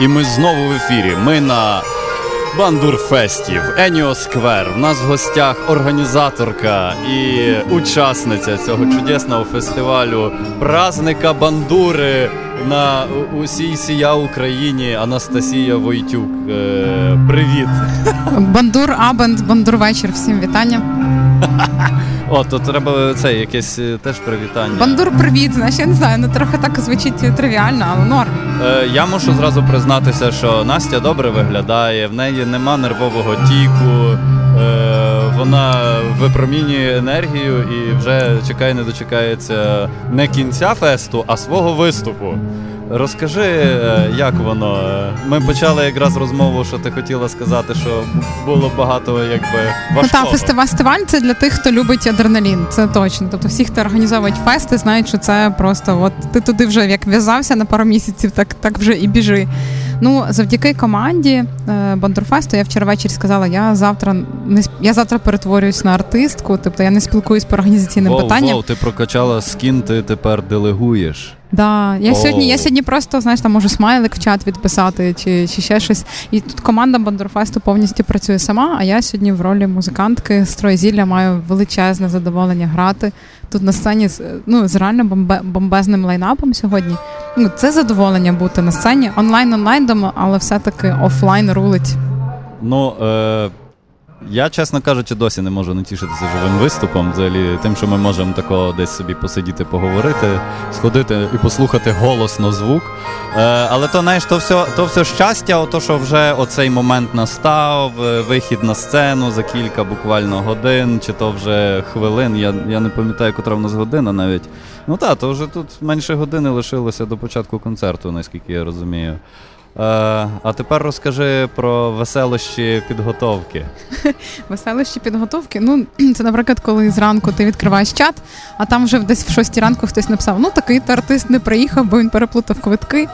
І ми знову в ефірі. Ми на Бандурфесті в Еніо Сквер. У нас в гостях організаторка і учасниця цього чудесного фестивалю празника бандури на усій сія Україні Анастасія Войтюк. Е, Привіт! Бандур Abend, бандур вечір. Всім вітання. О, то треба це якесь е, теж привітання. Бандур, привіт. Знаєш, я не знаю, ну трохи так звучить тривіально, але норм. Е, я мушу зразу признатися, що Настя добре виглядає, в неї нема нервового тіку, е, вона випромінює енергію і вже чекає, не дочекається не кінця фесту, а свого виступу. Розкажи, е, як воно. Ми почали якраз розмову, що ти хотіла сказати, що було багато якби важкого. Ну фестиваль фестиваль це для тих, хто любить адреналін. Це точно. Тобто, всі, хто організовують фести, знають, що це просто от ти туди вже як в'язався на пару місяців, так так вже і біжи. Ну, завдяки команді е, Бандурфесту, я вчора ввечері сказала, я завтра не я завтра перетворююсь на артистку, тобто я не спілкуюсь по організаційним воу, питанням. Воу, ти прокачала скін, ти тепер делегуєш. Да, я сьогодні я сьогодні просто знаєш, там можу смайлик в чат відписати чи чи ще щось. І тут команда Бандурфесту повністю працює сама. А я сьогодні в ролі музикантки Стройзілля маю величезне задоволення грати тут на сцені з ну з реально бомбе, бомбезним лайнапом сьогодні. Ну це задоволення бути на сцені онлайн онлайн, але все-таки офлайн рулить. Ну е, я, чесно кажучи, досі не можу натішитися живим виступом. Взагалі, тим, що ми можемо такого десь собі посидіти, поговорити, сходити і послухати голосно звук. Е, Але то знаєш, то все то все щастя, то що вже оцей момент настав, е, вихід на сцену за кілька буквально годин, чи то вже хвилин. Я я не пам'ятаю, котра в нас година навіть. Ну так, то вже тут менше години лишилося до початку концерту, наскільки я розумію. Е, а тепер розкажи про веселощі підготовки. Веселощі підготовки. Ну, це, наприклад, коли зранку ти відкриваєш чат, а там вже десь в шостій ранку хтось написав: ну такий то артист не приїхав, бо він переплутав квитки.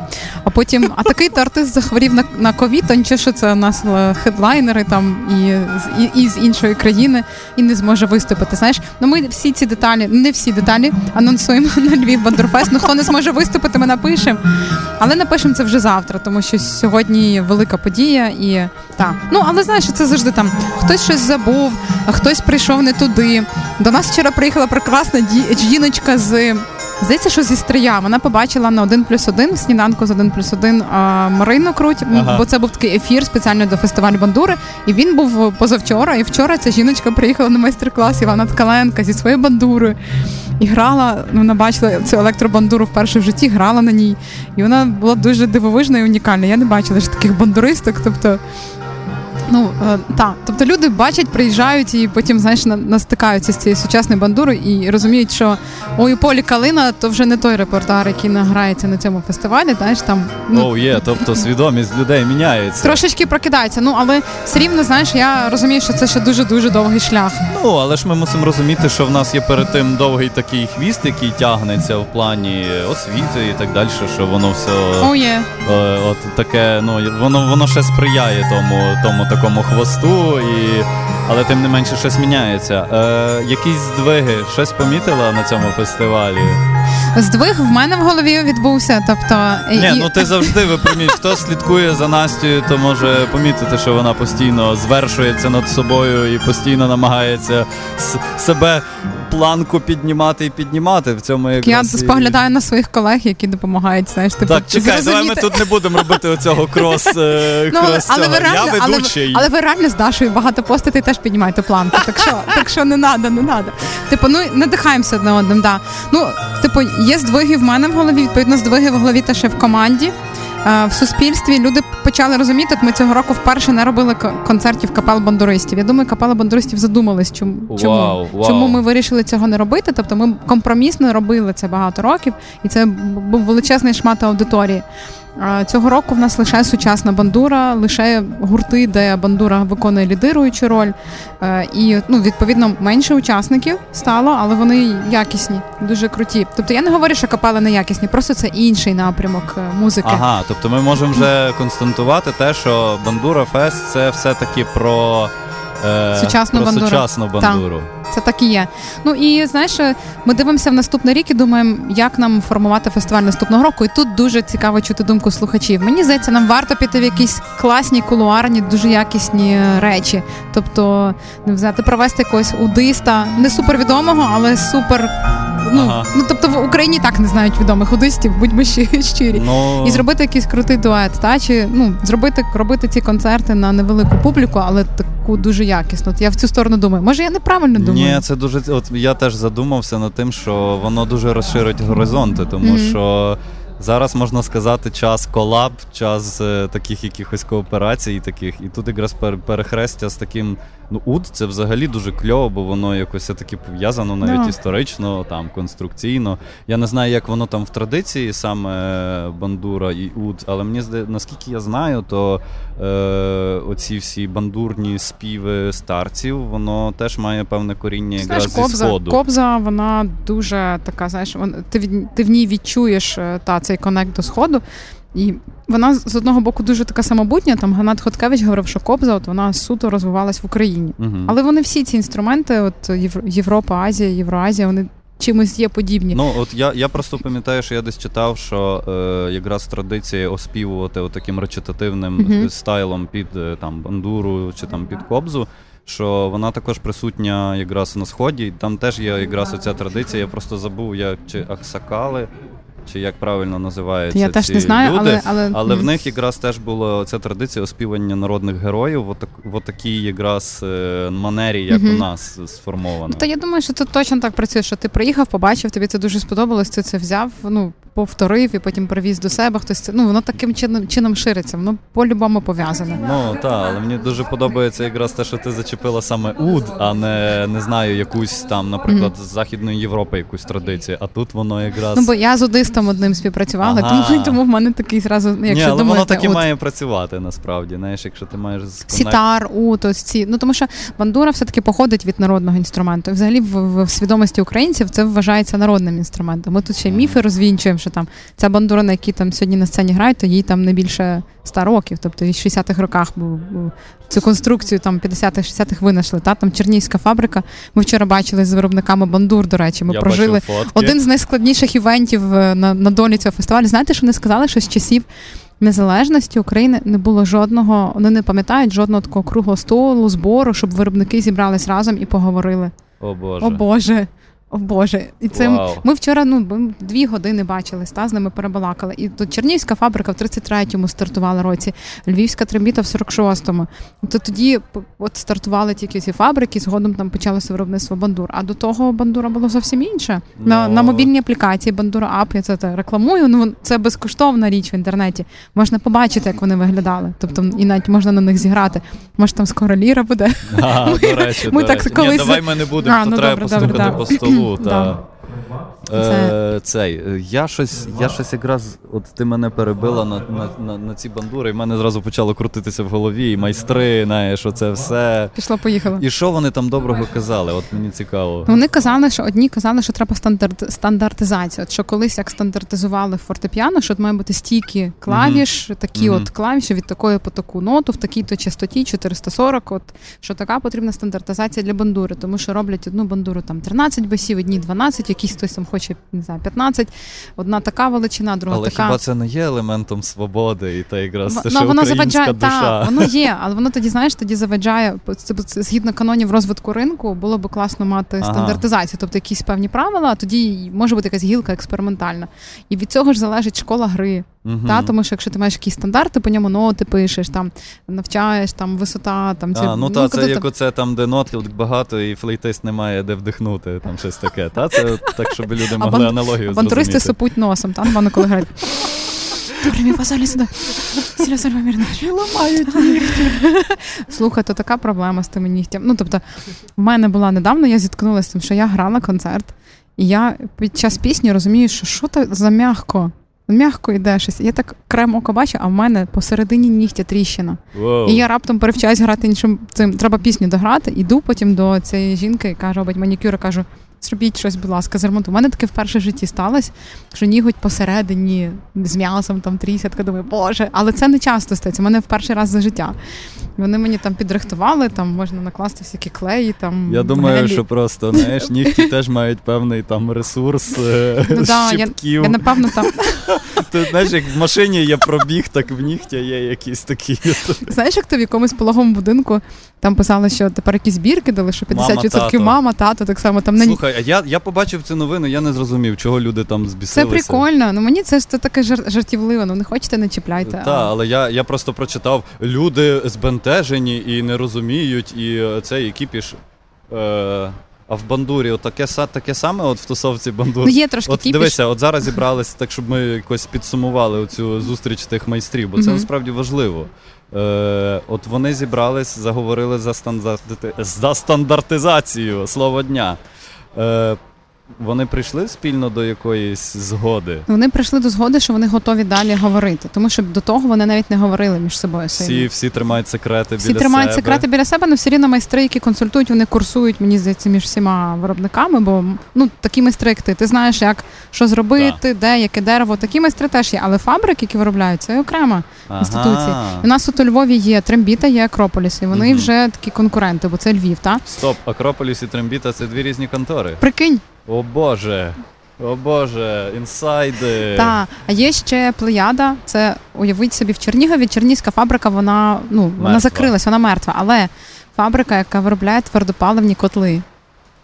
А потім, а такий то артист захворів на на ковід, а нічого, що це у нас е, хедлайнери там і, і, і з іншої країни і не зможе виступити. Знаєш, ну ми всі ці деталі, не всі деталі анонсуємо на Львів Бандурфест. Ну хто не зможе виступити, ми напишемо. Але напишемо це вже завтра, тому що сьогодні велика подія і так. Ну але знаєш, це завжди там хтось щось забув, хтось прийшов не туди. До нас вчора приїхала прекрасна жіночка з. Здається, що зі стрия вона побачила на 1 плюс 1 в сніданку з 1 плюс 1 Марину Круть, ага. бо це був такий ефір спеціально до фестивалю бандури. І він був позавчора. І вчора ця жіночка приїхала на майстер-клас Івана Ткаленка зі своєю бандурою і грала. Ну, вона бачила цю електробандуру вперше в житті, грала на ній. І вона була дуже дивовижна і унікальна. Я не бачила ж таких бандуристок. Тобто Ну е, так, тобто люди бачать, приїжджають і потім знаєш настикаються з цією сучасною бандурою і розуміють, що ой, у полі Калина то вже не той репортер, який награється на цьому фестивалі. Знаєш, там ну oh, є, yeah. тобто свідомість людей міняється. Трошечки прокидається. Ну але все рівно знаєш, я розумію, що це ще дуже дуже довгий шлях. Ну але ж ми мусимо розуміти, що в нас є перед тим довгий такий хвіст, який тягнеться в плані освіти і так далі. Що воно все oh, yeah. е, от таке, ну воно воно ще сприяє тому, тому такому хвосту, і... але тим не менше щось міняється. Е, Якісь здвиги, щось помітила на цьому фестивалі? Здвиг в мене в голові відбувся. тобто... Ні, і... ну ти завжди випромієш. Хто слідкує за Настю, то може помітити, що вона постійно звершується над собою і постійно намагається себе планку піднімати і піднімати. В цьому якраз Я споглядаю на своїх колег, які допомагають. Знаєш, типу, Так, чекай, зрозуміти. давай ми тут не будемо робити оцього крос. Е, ну, крос але, ви реально, Я ведучий. Але, але ви реально з Дашою багато постите і теж піднімаєте планку. Так що так що не треба, не треба. Типу, ну надихаємося одне одним. Да. Ну, типу, є здвиги в мене в голові, відповідно, здвиги в голові та ще в команді. В суспільстві люди почали розуміти, от ми цього року вперше не робили концертів капел бандуристів. Я думаю, капела бандуристів задумались, чому чому, wow, wow. чому ми вирішили цього не робити. Тобто ми компромісно робили це багато років, і це був величезний шмат аудиторії. Цього року в нас лише сучасна бандура, лише гурти, де бандура виконує лідируючу роль. Е, і ну, відповідно менше учасників стало, але вони якісні, дуже круті. Тобто я не говорю, що капели не якісні, просто це інший напрямок е, музики. Ага, тобто ми можемо вже констатувати те, що бандура фест це все таки про е, Сучасну про бандуру. сучасну бандуру. Це так і є. Ну і знаєш, ми дивимося в наступний рік і думаємо, як нам формувати фестиваль наступного року. І тут дуже цікаво чути думку слухачів. Мені здається, нам варто піти в якісь класні, кулуарні, дуже якісні речі. Тобто, не взяти провести якогось удиста, не супервідомого, але супер. Ну, Ага. ну тобто в Україні так не знають відомих удистів, будьмо щи- щирі. Ну, І зробити якийсь крутий дует, та чи ну зробити робити ці концерти на невелику публіку, але таку дуже якісну. Я в цю сторону думаю. Може, я неправильно думаю? Ні, це дуже. От я теж задумався над тим, що воно дуже розширить горизонти, тому Мгм. що зараз можна сказати час колаб, час е, таких якихось кооперацій, таких, і тут якраз перехрестя з таким. Ну, уд це взагалі дуже кльово, бо воно якось таки пов'язано навіть Да. історично, там конструкційно. Я не знаю, як воно там в традиції, саме бандура і уд, але мені наскільки я знаю, то е, оці всі бандурні співи старців, воно теж має певне коріння якраз зі кобза, сходу. кобза, вона дуже така, знаєш, вон- ти, ти в ній відчуєш е, та, цей конект до сходу. І вона з одного боку дуже така самобутня. Там Ганат Хоткевич говорив, що кобза от вона суто розвивалась в Україні. Мгм. Але вони всі ці інструменти, от Євро- Європа, Азія, Євроазія, вони чимось є подібні. Ну, от я, я просто пам'ятаю, що я десь читав, що е, якраз традиція оспівувати таким речитативним Мгм. стайлом під е, там бандуру чи там під кобзу. Що вона також присутня якраз на сході. Там теж є якраз оця традиція. Я просто забув, як чи аксакали, чи як правильно називаються. Я теж не знаю, люди. але але, Але в них якраз теж була ця традиція оспівання народних героїв, в отакій якраз е, манері, як Мгм. у нас сформовано. Ну, Та я думаю, що це точно так працює, що ти приїхав, побачив, тобі це дуже сподобалось, ти це взяв, ну повторив і потім привіз до себе. Хтось це ну воно таким чином чином шириться, воно по-любому пов'язане. Ну так, але мені дуже подобається якраз те, що ти зачепила саме уд, а не не знаю, якусь там, наприклад, з Західної Європи якусь традицію. А тут воно якраз. Ну бо я з одистом одним співпрацювала, Ага. тому тому в мене такий зразу, ну, Ні, якщо але воно так і от, має працювати насправді. Знаєш, якщо ти маєш сітар, ут, ось ці. Ну тому що бандура все-таки походить від народного інструменту. І взагалі в, в, в свідомості українців це вважається народним інструментом. Ми тут ще Мгм. міфи розвінчуємо, що там ця бандура, на якій там сьогодні на сцені грають, то їй там не більше 100 років. Тобто в 60-х роках був, був цю конструкцію там 50-х, 60-х винайшли. Та там Чернігівська фабрика. Ми вчора бачили з виробниками бандур. До речі, ми Я прожили один з найскладніших івентів е, на, на долі цього фестивалю. Знаєте, що вони сказали, що з часів незалежності України не було жодного, вони не пам'ятають жодного такого круглого столу, збору, щоб виробники зібрались разом і поговорили. О Боже. О Боже. О Боже, і це Вау. ми вчора ну ми дві години бачились, та з ними перебалакали. І тут Чернігівська фабрика в 33-му стартувала році, Львівська трембіта в 46-му. То тоді от стартували тільки ці фабрики, згодом там почалося виробництво бандур. А до того бандура було зовсім інше. На, Ну. на мобільній аплікації Бандура Ап, я це рекламую. Ну це безкоштовна річ в інтернеті. Можна побачити, як вони виглядали. Тобто і навіть можна на них зіграти. Може, там скоро ліра буде. А, до речі, ми до так речі. колись- Ні, давай ми не будемо, А, то ну, треба добре, добре, по столу. Да. Та. Це- Е, цей, е, я щось, я щось якраз, от ти мене перебила на, на, на, на ці бандури, і в мене зразу почало крутитися в голові, і майстри, знаєш, оце все. Пішло, поїхало. І що вони там доброго казали? От мені цікаво. Вони казали, що одні казали, що треба стандарт, стандартизація. От що колись як стандартизували фортепіано, що от має бути стільки клавіш, такі Мгм. от клавіші від такої по таку ноту, в такій-то частоті 440. От що така потрібна стандартизація для бандури, тому що роблять одну бандуру там 13 басів, одні 12, якийсь хтось там хоче не знаю, 15, одна така величина, друга Але така. хіба це не є елементом свободи і та якраз те, ну, що воно заваджає, душа. Так, воно є, але воно тоді, знаєш, тоді заваджає це, це, згідно канонів розвитку ринку, було б класно мати Ага. стандартизацію, тобто якісь певні правила, а тоді може бути якась гілка експериментальна. І від цього ж залежить школа гри. Мгм. Та, тому що якщо ти маєш якісь стандарти, по ньому ноти пишеш, там навчаєш, там висота, там ці А, ну та це як там- оце там, де нот багато, і флейтист не має де вдихнути, там щось таке. Та це так, щоб люди могли бан- аналогію зрозуміти. сипуть носом, там вони коли грають. Добре, мій фасолі сюди. Сіля сольва мірна. ламають Слухай, то така проблема з тими нігтями. Ну, тобто, в мене була недавно, я зіткнулася з тим, що я грала концерт, і я під час пісні розумію, що що то за м'ягко. М'ягко йде щось. Я так крем око бачу, а в мене посередині нігтя тріщина. Wow. І я раптом перевчаюсь грати іншим цим. Треба пісню дограти. Іду потім до цієї жінки, яка робить манікюр, кажу: зробіть щось, будь ласка, з ремонту. У мене таке вперше в житті сталося, що ніготь посередині з м'ясом там трісятка. Думаю, боже, але це не часто стається. У мене в перший раз за життя. Вони мені там підрихтували, там можна накласти всякі клеї. Там Я думаю, гелі. що просто знаєш, нігті теж мають певний там ресурс е, Ну, да, я, я напевно там Ти знаєш, як в машині є пробіг, так в нігтя є якісь такі. знаєш, як то в якомусь пологовому будинку там писали, що тепер якісь збірки дали, що 50% Мама, тато. мама, тато, так само там на Слухай, а я, я побачив цю новину, я не зрозумів, чого люди там Це прикольно. Ну мені це ж це таке жар- жартівливо. Ну не хочете, не чіпляйте. Так, але я, я просто прочитав, люди збентежені і не розуміють, і е, цей кіпіш. Е, а в бандурі от таке, таке саме от в тусовці бандур. Ну є трошки От кіпіш. дивися, от зараз зібрались так, щоб ми якось підсумували оцю зустріч тих майстрів, бо це Мгм. насправді важливо. Е, от вони зібрались, заговорили за, стандарти... за стандартизацію слово дня. Е, вони прийшли спільно до якоїсь згоди. Вони прийшли до згоди, що вони готові далі говорити, тому що до того вони навіть не говорили між собою Всі, сильно. всі тримають секрети Всі біля тримають себе. секрети біля себе, але все рівно майстри, які консультують, вони курсують, мені здається, між всіма виробниками, бо ну такі майстри, як ти. Ти знаєш, як що зробити, де, яке дерево. Такі майстри теж є. Але фабрики, які виробляють, це окрема Ага. інституції. У нас тут у Львові є Трембіта, є Акрополіс, і вони Мгм. вже такі конкуренти, бо це Львів, та Стоп, Акрополіс і Трембіта це дві різні контори. прикинь. О Боже. О Боже, інсайди. Та а є ще плеяда. Це уявіть собі в Чернігові. Чернігська фабрика, вона ну вона Мертва. закрилась, вона мертва. Але фабрика, яка виробляє твердопаливні котли.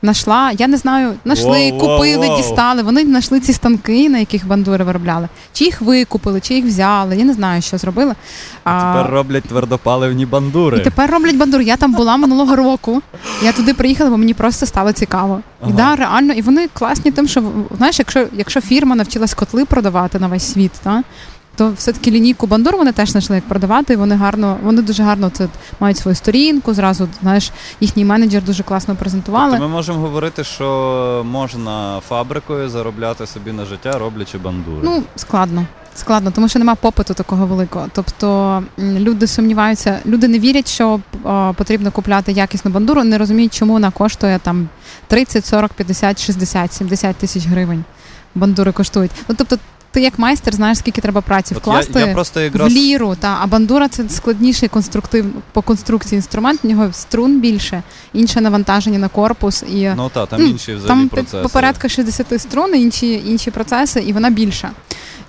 Нашла, я не знаю, знайшли, Воу, купили, воу. дістали. Вони знайшли ці станки, на яких бандури виробляли. Чи їх викупили, чи їх взяли. Я не знаю, що зробили. А, Тепер роблять твердопаливні бандури. і тепер роблять бандури. Я там була минулого року. Я туди приїхала, бо мені просто стало цікаво. Ага. І да, реально, і вони класні тим, що знаєш, якщо, якщо фірма навчилась котли продавати на весь світ, та, то все-таки лінійку бандур вони теж знайшли, як продавати. Вони гарно, вони дуже гарно це мають свою сторінку. Зразу знаєш, їхній менеджер дуже класно презентували. Тобто ми можемо говорити, що можна фабрикою заробляти собі на життя, роблячи бандури. Ну, складно. Складно, тому що немає попиту такого великого. Тобто люди сумніваються, люди не вірять, що а, потрібно купляти якісну бандуру, не розуміють, чому вона коштує там 30, 40, 50, 60, 70 тисяч гривень. Бандури коштують. Ну тобто, ти як майстер знаєш, скільки треба праці От вкласти я, я просто якраз в ліру. Та а бандура це складніший конструктив по конструкції інструмент. В нього струн більше, інше навантаження на корпус і ну та там Ну, інші взагалі там процеси. по порядка 60 струн, інші, інші процеси, і вона більша.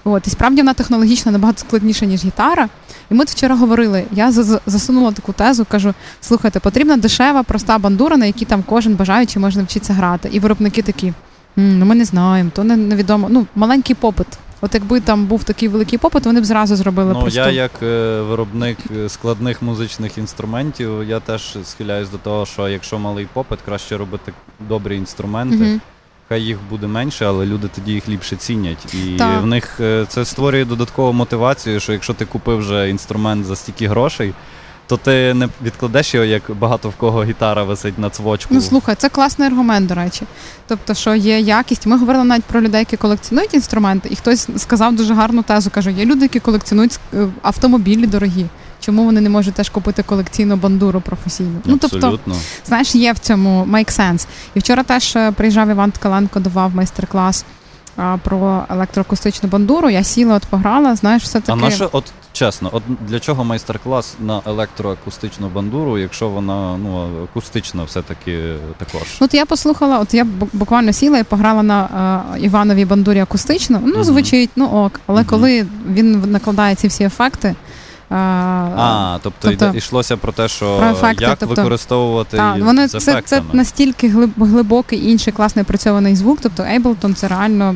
От, і справді вона технологічно набагато складніша, ніж гітара. І ми вчора говорили. Я за- засунула таку тезу, кажу: слухайте, потрібна дешева, проста бандура, на якій там кожен бажаючий може навчитися грати. І виробники такі: ну ми не знаємо, то не, невідомо. Ну, маленький попит. От якби там був такий великий попит, вони б зразу зробили Ну, я як е, виробник е, складних музичних інструментів, я теж схиляюсь до того, що якщо малий попит, краще робити добрі інструменти. Хай їх буде менше, але люди тоді їх ліпше цінять. І Так. в них е, це створює додаткову мотивацію, що якщо ти купив вже інструмент за стільки грошей, то ти не відкладеш його, як багато в кого гітара висить на цвочку. Ну слухай, це класний аргумент, до речі. Тобто, що є якість. Ми говорили навіть про людей, які колекціонують інструменти, і хтось сказав дуже гарну тезу. каже: є люди, які колекціонують е, автомобілі дорогі. Чому вони не можуть теж купити колекційну бандуру професійну? Ну тобто, знаєш, є в цьому make sense. І вчора теж е, приїжджав Іван Ткаленко, давав майстер-клас а, про електроакустичну бандуру. Я сіла, от пограла. Знаєш, все А таки А наше, от чесно, от для чого майстер-клас на електроакустичну бандуру, якщо вона ну, акустична все-таки також? Ну, от я послухала, от я бу- буквально сіла і пограла на е, Івановій бандурі акустично. Ну, звучить, ну ок. Але коли він накладає ці всі ефекти. А, тобто, тобто- йшлося про те, що Про ефекти, як тобто- використовувати та, вони з це, це настільки глибокий інший класний працьований звук. Тобто Ableton це реально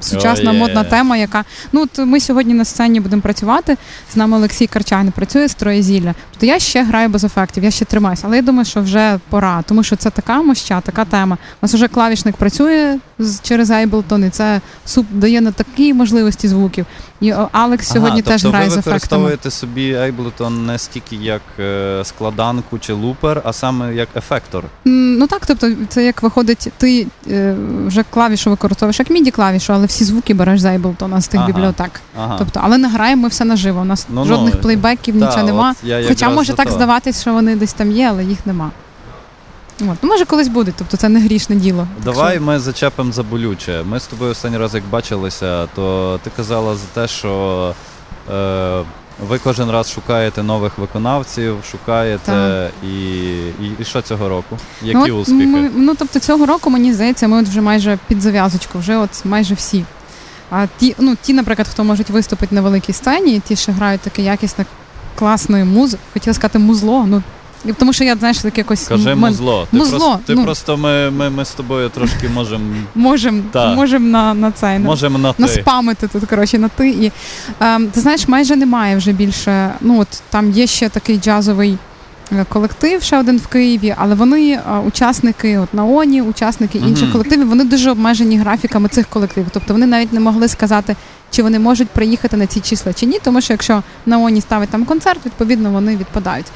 сучасна О, є. модна тема, яка ну от ми сьогодні на сцені будемо працювати. З нами Олексій Карчан працює з Троєзілля. Тобто я ще граю без ефектів, я ще тримаюся, але я думаю, що вже пора, тому що це така моща, така тема. У нас вже клавішник працює через Ableton, і це суп дає на такі можливості звуків. І Алекс сьогодні ага, теж тобто грає ви з ефектами. використовуєте собі Ableton не стільки як е, складанку чи лупер, а саме як ефектор. Ну так, тобто це як виходить, ти е, вже клавішу використовуєш як міді клавішу, але всі звуки береш з Ableton, з тих Ага. бібліотек. Ага. Тобто, але не граємо ми все наживо. У нас Ну-ну. жодних плейбеків, Та, нічого нема. Хоча може так то. здаватись, що вони десь там є, але їх нема. От. Ну, може, колись буде, тобто це не грішне діло. Давай ми зачепимо за болюче. Ми з тобою останній раз, як бачилися, то ти казала за те, що е, ви кожен раз шукаєте нових виконавців, шукаєте і, і, і що цього року? Ну, от успіхи? Ми, ну, тобто цього року, мені здається, ми от вже майже під зав'язочку, вже от майже всі. А ті, ну, ті, наприклад, хто можуть виступити на великій сцені, ті, що грають таке якісне, класне муз, хотіла сказати музло. Ну, тому що я, знаєш, так якось Кажи музло. Ти, Музло, просто, ти ну. просто ми, ми, ми з тобою трошки можемо можемо можем на, на цей. на- можем на ти. наспамити тут, коротше, на ти. І, ем, ти знаєш, майже немає вже більше. Ну, от там є ще такий джазовий е, колектив, ще один в Києві, але вони е, учасники, от Наоні, учасники інших Мгм. колективів, вони дуже обмежені графіками цих колективів. Тобто вони навіть не могли сказати, чи вони можуть приїхати на ці числа чи ні, тому що якщо Наоні ставить там концерт, відповідно вони відпадають.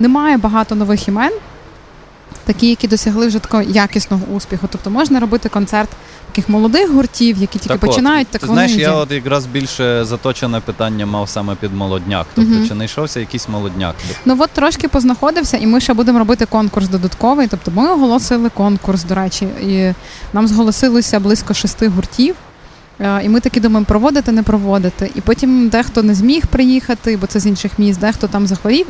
Немає багато нових імен. Такі, які досягли вже такого якісного успіху. Тобто можна робити концерт таких молодих гуртів, які тільки Так починають, так ти вони знаєш, я от якраз більше заточене питання мав саме під молодняк. Тобто, Мгм. чи знайшовся якийсь молодняк? Ну от трошки познаходився, і ми ще будемо робити конкурс додатковий. Тобто ми оголосили конкурс, до речі, і нам зголосилося близько шести гуртів. Е, І ми такі думаємо, проводити, не проводити. І потім дехто не зміг приїхати, бо це з інших міст, дехто там захворів,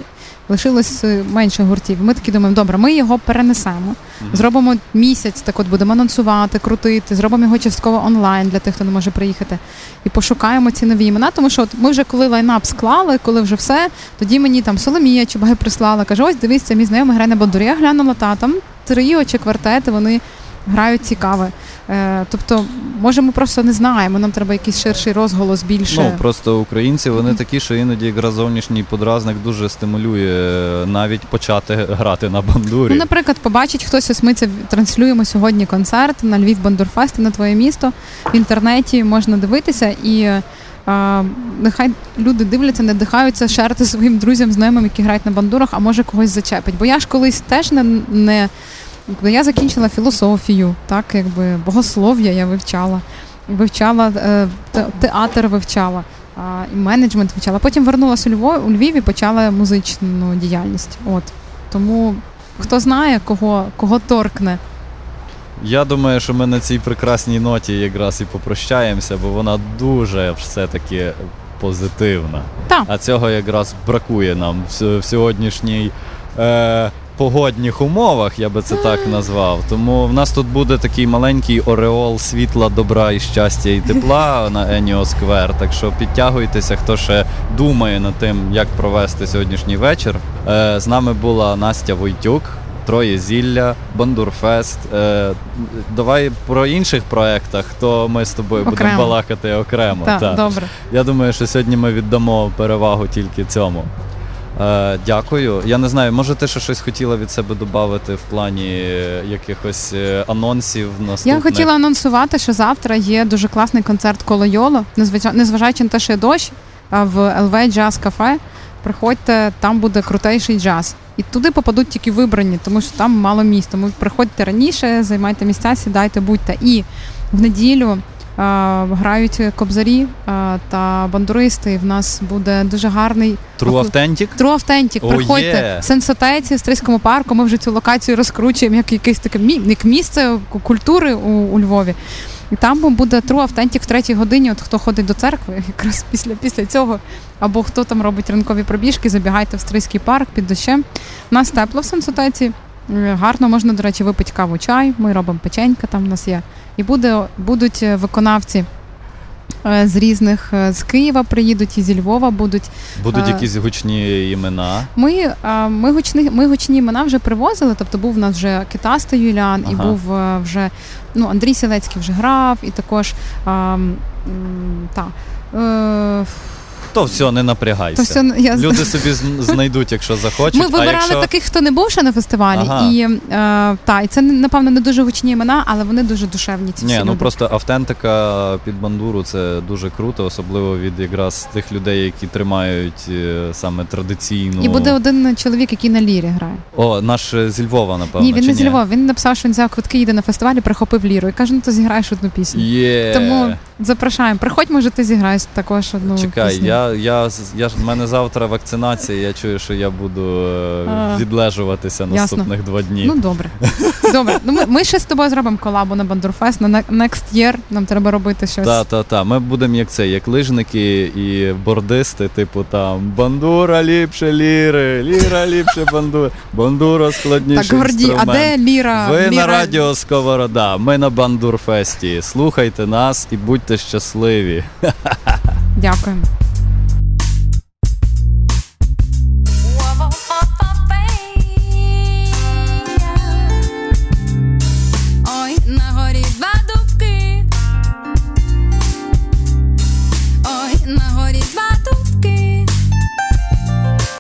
лишилось е, менше гуртів. Ми такі думаємо, добре, ми його перенесемо. Зробимо місяць, так от будемо анонсувати, крутити, зробимо його частково онлайн для тих, хто не може приїхати, і пошукаємо ці нові імена. Тому що от ми вже коли лайнап склали, коли вже все, тоді мені там Соломія Чубай прислала, каже: ось дивись, це мій знайомий грає на бандурі. Я глянула та там тріо чи квартети, вони грають цікаве. Е, тобто, може, ми просто не знаємо. Нам треба якийсь ширший розголос більше. Ну просто українці вони такі, що іноді якраз зовнішній подразник дуже стимулює е, навіть почати грати на бандурі. Ну, наприклад, побачить хтось, ось ми це транслюємо сьогодні концерт на Львів Бандурфест на твоє місто. В інтернеті можна дивитися і. А, нехай люди дивляться, не дихаються, шерти своїм друзям, знайомим, які грають на бандурах, а може когось зачепить. Бо я ж колись теж не, не якби я закінчила філософію, так якби богослов'я я вивчала, вивчала е, театр вивчала, і менеджмент вивчала. Потім вернулася у Львов, у Львів і почала музичну діяльність. От тому хто знає, кого, кого торкне. Я думаю, що ми на цій прекрасній ноті якраз і попрощаємося, бо вона дуже все-таки позитивна. Так. А цього якраз бракує нам в, в сьогоднішній е, погодних умовах, я би це так назвав. Тому в нас тут буде такий маленький ореол світла, добра і щастя і тепла на Еніо Сквер. Так що підтягуйтеся, хто ще думає над тим, як провести сьогоднішній вечір. Е, з нами була Настя Войтюк. Троє зілля, Бандурфест. Е, давай про інших проєктах, то ми з тобою будемо балакати окремо. Так, так. добре. Я думаю, що сьогодні ми віддамо перевагу тільки цьому. Е, дякую. Я не знаю, може ти ще щось хотіла від себе додати в плані е, якихось е, анонсів наступних? Я хотіла анонсувати, що завтра є дуже класний концерт коло Йоло, незважаючи на те, що є дощ, а в LV Jazz Cafe. Приходьте, там буде крутейший джаз. І туди попадуть тільки вибрані, тому що там мало місць. Тому приходьте раніше, займайте місця, сідайте, будьте. І в неділю грають кобзарі та бандуристи. І в нас буде дуже гарний True Authentic? True Authentic, Oh, приходьте yeah. в сенсотеці в Стрийському парку. Ми вже цю локацію розкручуємо як якесь таке як місце культури у, у Львові. І там буде True Authentic в третій годині. От хто ходить до церкви, якраз після, після цього, або хто там робить ранкові пробіжки, забігайте в Стрийський парк під дощем. У нас тепло в сенсотеці. Е, Гарно можна, до речі, випити каву чай. Ми робимо печенька, там у нас є. І буде, будуть е, виконавці е, з різних е, з Києва приїдуть і зі Львова будуть. Будуть якісь гучні імена. Ми, ми, гучні, ми гучні імена вже привозили. Тобто був у нас вже китаста Юліан, і був вже ну, Андрій Сілецький вже грав, і також а, та, То все, не напрягайся. то все я Люди собі зн- знайдуть, якщо захочуть. Ми вибирали а якщо... таких, хто не був ще на фестивалі, Ага. і е, та, і це напевно не дуже гучні імена, але вони дуже душевні. Ці Ні, всі ну люди. просто автентика під бандуру це дуже круто, особливо від якраз тих людей, які тримають е, саме традиційну. І буде один чоловік, який на лірі грає. О, наш е, зі Львова, напевно. ні, він чи не зі Львова. Він написав, що він взяв квитки, їде на фестивалі, прихопив ліру. І каже, ну то зіграєш одну пісню. Є. Тому запрошаємо. Приходь, може, ти зіграєш також одну Чекай, пісню. я я, я, я ж в мене завтра вакцинація. Я чую, що я буду е, відлежуватися наступних два дні. Ну добре. Добре. Ну ми, ми ще з тобою зробимо колабу на Бандурфест на не- next year. Нам треба робити щось. Та, та, та. Ми будемо як це, як лижники і бордисти, типу там бандура ліпше ліри, ліра ліпше бандура, бандура складніший Так, горді, а інструмент. де Ліра? Ви Ліра... на радіо Сковорода, ми на Бандурфесті. Слухайте нас і будьте щасливі. Дякуємо.